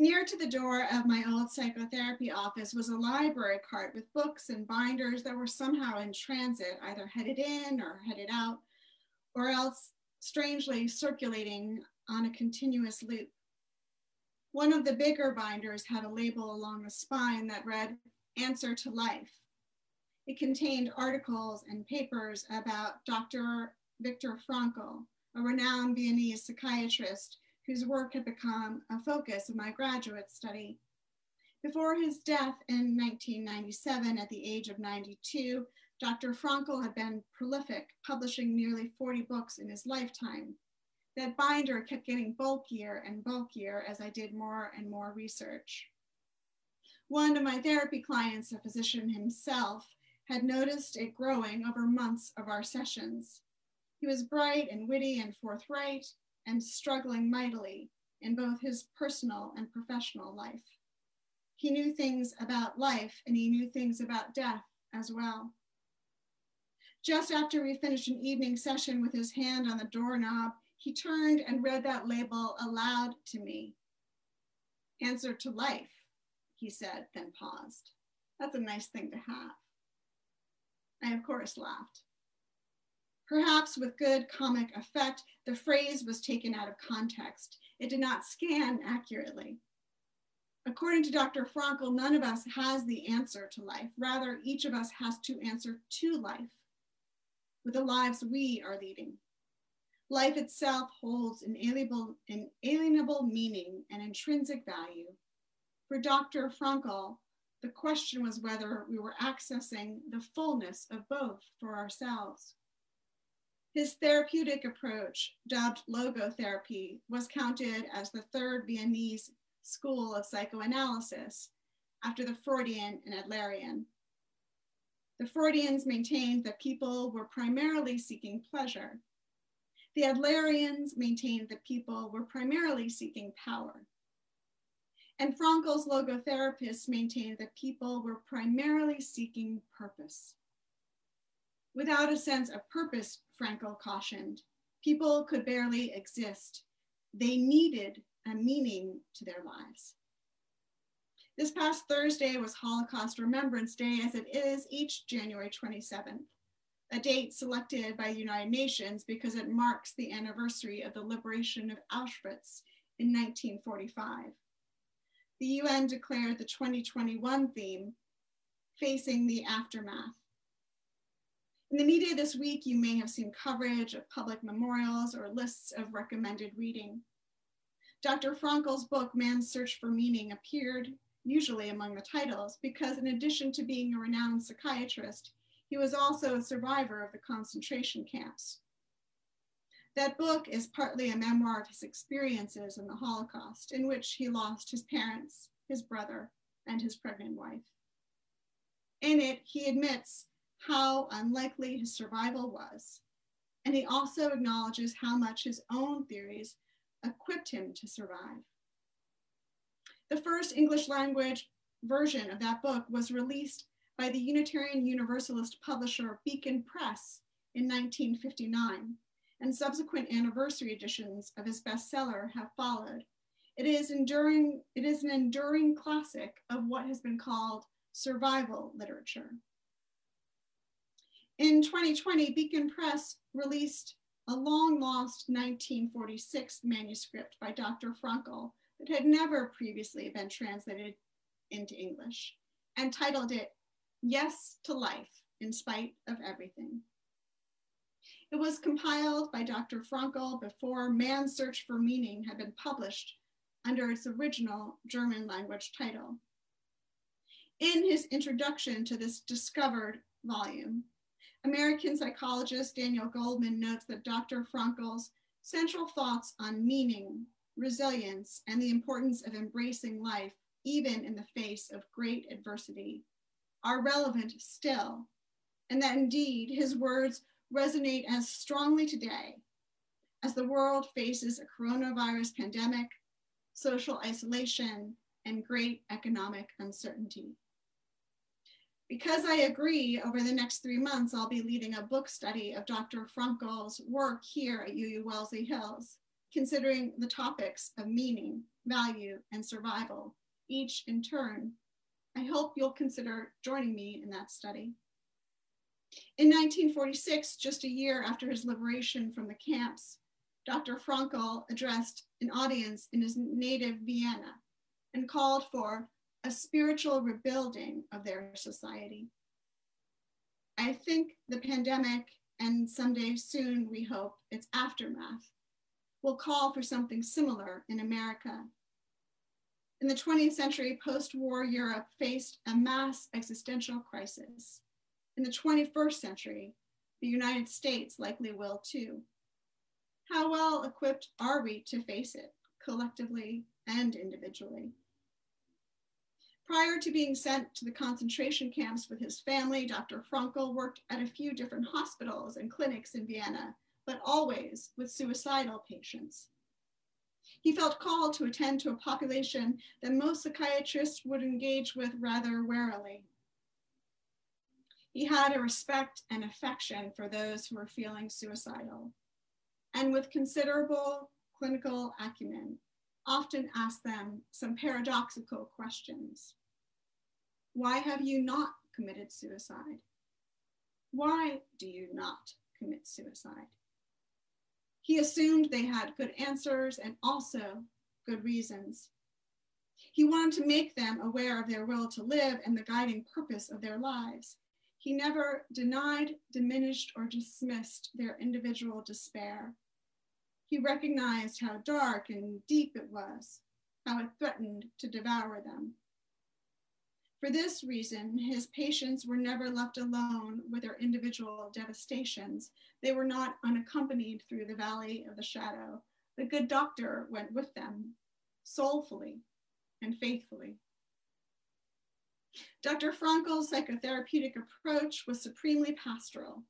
Near to the door of my old psychotherapy office was a library cart with books and binders that were somehow in transit, either headed in or headed out, or else strangely circulating on a continuous loop. One of the bigger binders had a label along the spine that read, Answer to Life. It contained articles and papers about Dr. Viktor Frankl, a renowned Viennese psychiatrist whose work had become a focus of my graduate study. Before his death in 1997 at the age of 92, Dr. Frankl had been prolific, publishing nearly 40 books in his lifetime. That binder kept getting bulkier and bulkier as I did more and more research. One of my therapy clients, a physician himself, had noticed it growing over months of our sessions. He was bright and witty and forthright, and struggling mightily in both his personal and professional life. He knew things about life and he knew things about death as well. Just after we finished an evening session with his hand on the doorknob, he turned and read that label aloud to me. Answer to life, he said, then paused. That's a nice thing to have. I, of course, laughed. Perhaps with good comic effect, the phrase was taken out of context. It did not scan accurately. According to Dr. Frankl, none of us has the answer to life. Rather, each of us has to answer to life with the lives we are leading. Life itself holds inalienable, inalienable meaning and intrinsic value. For Dr. Frankl, the question was whether we were accessing the fullness of both for ourselves. His therapeutic approach, dubbed logotherapy, was counted as the third Viennese school of psychoanalysis after the Freudian and Adlerian. The Freudians maintained that people were primarily seeking pleasure. The Adlerians maintained that people were primarily seeking power. And Frankl's logotherapists maintained that people were primarily seeking purpose. Without a sense of purpose, Frankl cautioned, people could barely exist. They needed a meaning to their lives. This past Thursday was Holocaust Remembrance Day, as it is each January 27th, a date selected by the United Nations because it marks the anniversary of the liberation of Auschwitz in 1945. The UN declared the 2021 theme, Facing the Aftermath. In the media this week, you may have seen coverage of public memorials or lists of recommended reading. Dr. Frankl's book, Man's Search for Meaning, appeared usually among the titles because, in addition to being a renowned psychiatrist, he was also a survivor of the concentration camps. That book is partly a memoir of his experiences in the Holocaust, in which he lost his parents, his brother, and his pregnant wife. In it, he admits how unlikely his survival was. And he also acknowledges how much his own theories equipped him to survive. The first English language version of that book was released by the Unitarian Universalist publisher Beacon Press in 1959, and subsequent anniversary editions of his bestseller have followed. It is, enduring, it is an enduring classic of what has been called survival literature. In 2020, Beacon Press released a long lost 1946 manuscript by Dr. Frankl that had never previously been translated into English and titled it Yes to Life in Spite of Everything. It was compiled by Dr. Frankl before Man's Search for Meaning had been published under its original German language title. In his introduction to this discovered volume, American psychologist Daniel Goleman notes that Dr. Frankl's central thoughts on meaning, resilience, and the importance of embracing life, even in the face of great adversity, are relevant still, and that indeed his words resonate as strongly today as the world faces a coronavirus pandemic, social isolation, and great economic uncertainty. Because I agree, over the next three months, I'll be leading a book study of Dr. Frankl's work here at UU Wellesley Hills, considering the topics of meaning, value, and survival, each in turn. I hope you'll consider joining me in that study. In 1946, just a year after his liberation from the camps, Dr. Frankl addressed an audience in his native Vienna and called for a spiritual rebuilding of their society. I think the pandemic and someday soon, we hope, its aftermath will call for something similar in America. In the 20th century, post war Europe faced a mass existential crisis. In the 21st century, the United States likely will too. How well equipped are we to face it collectively and individually? Prior to being sent to the concentration camps with his family, Dr. Frankl worked at a few different hospitals and clinics in Vienna, but always with suicidal patients. He felt called to attend to a population that most psychiatrists would engage with rather warily. He had a respect and affection for those who were feeling suicidal, and with considerable clinical acumen, often asked them some paradoxical questions. Why have you not committed suicide? Why do you not commit suicide? He assumed they had good answers and also good reasons. He wanted to make them aware of their will to live and the guiding purpose of their lives. He never denied, diminished, or dismissed their individual despair. He recognized how dark and deep it was, how it threatened to devour them. For this reason, his patients were never left alone with their individual devastations. They were not unaccompanied through the valley of the shadow. The good doctor went with them, soulfully and faithfully. Dr. Frankl's psychotherapeutic approach was supremely pastoral.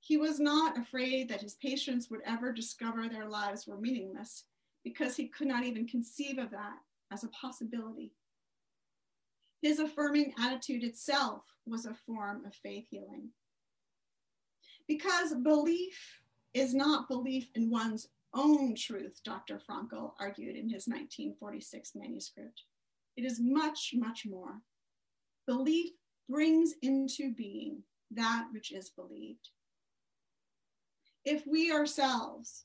He was not afraid that his patients would ever discover their lives were meaningless because he could not even conceive of that as a possibility. His affirming attitude itself was a form of faith healing. Because belief is not belief in one's own truth, Dr. Frankl argued in his 1946 manuscript. It is much, much more. Belief brings into being that which is believed. If we ourselves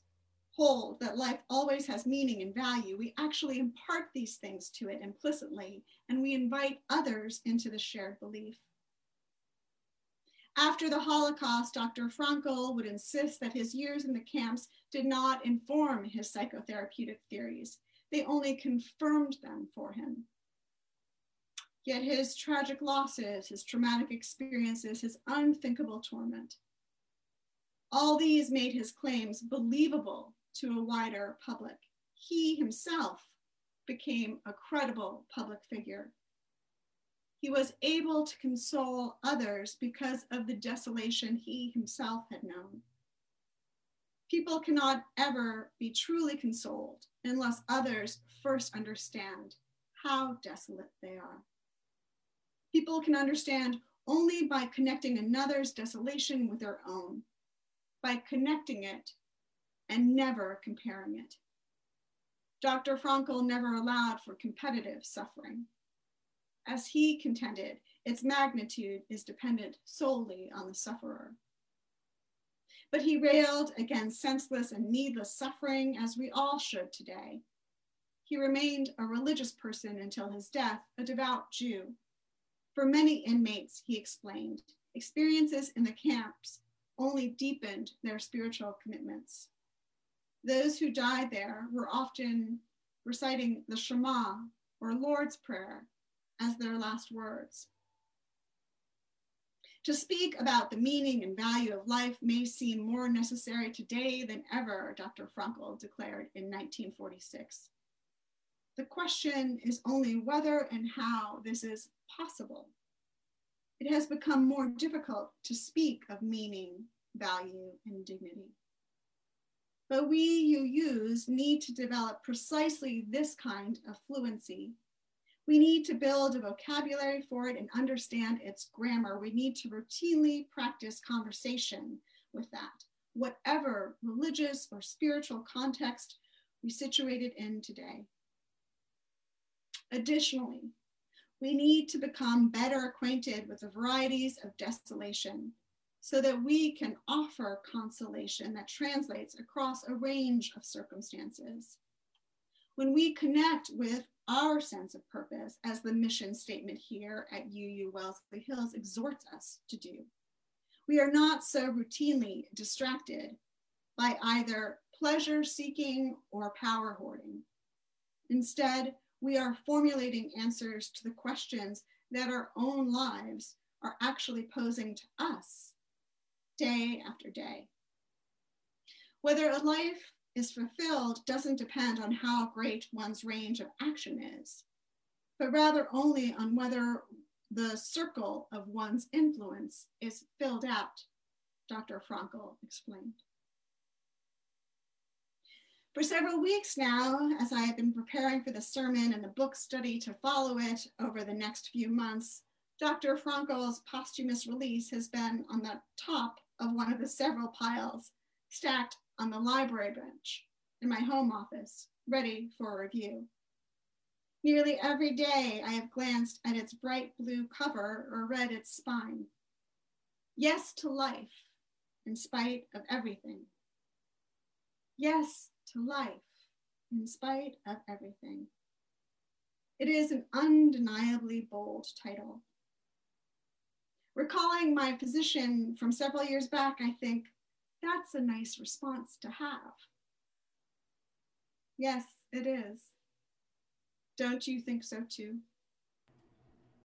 hold that life always has meaning and value, we actually impart these things to it implicitly, and we invite others into the shared belief. After the Holocaust, Dr. Frankl would insist that his years in the camps did not inform his psychotherapeutic theories. They only confirmed them for him. Yet his tragic losses, his traumatic experiences, his unthinkable torment, all these made his claims believable to a wider public. He himself became a credible public figure. He was able to console others because of the desolation he himself had known. People cannot ever be truly consoled unless others first understand how desolate they are. People can understand only by connecting another's desolation with their own, by connecting it and never comparing it. Dr. Frankl never allowed for competitive suffering. As he contended, its magnitude is dependent solely on the sufferer. But he railed against senseless and needless suffering, as we all should today. He remained a religious person until his death, a devout Jew. For many inmates, he explained, experiences in the camps only deepened their spiritual commitments. Those who died there were often reciting the Shema or Lord's Prayer as their last words. To speak about the meaning and value of life may seem more necessary today than ever, Dr. Frankl declared in 1946. The question is only whether and how this is possible. It has become more difficult to speak of meaning, value, and dignity. But we UUs need to develop precisely this kind of fluency. We need to build a vocabulary for it and understand its grammar. We need to routinely practice conversation with that, whatever religious or spiritual context we situate it in today. Additionally, we need to become better acquainted with the varieties of desolation so that we can offer consolation that translates across a range of circumstances. When we connect with our sense of purpose, as the mission statement here at UU Wellesley Hills exhorts us to do, we are not so routinely distracted by either pleasure seeking or power hoarding. Instead, we are formulating answers to the questions that our own lives are actually posing to us day after day. Whether a life is fulfilled doesn't depend on how great one's range of action is, but rather only on whether the circle of one's influence is filled out, Dr. Frankl explained. For several weeks now, as I have been preparing for the sermon and the book study to follow it over the next few months, Dr. Frankl's posthumous release has been on the top of one of the several piles stacked on the library bench in my home office, ready for review. Nearly every day I have glanced at its bright blue cover or read its spine. Yes to life in spite of everything. Yes to life in spite of everything. It is an undeniably bold title. Recalling my position from several years back, I think that's a nice response to have. Yes, it is. Don't you think so too?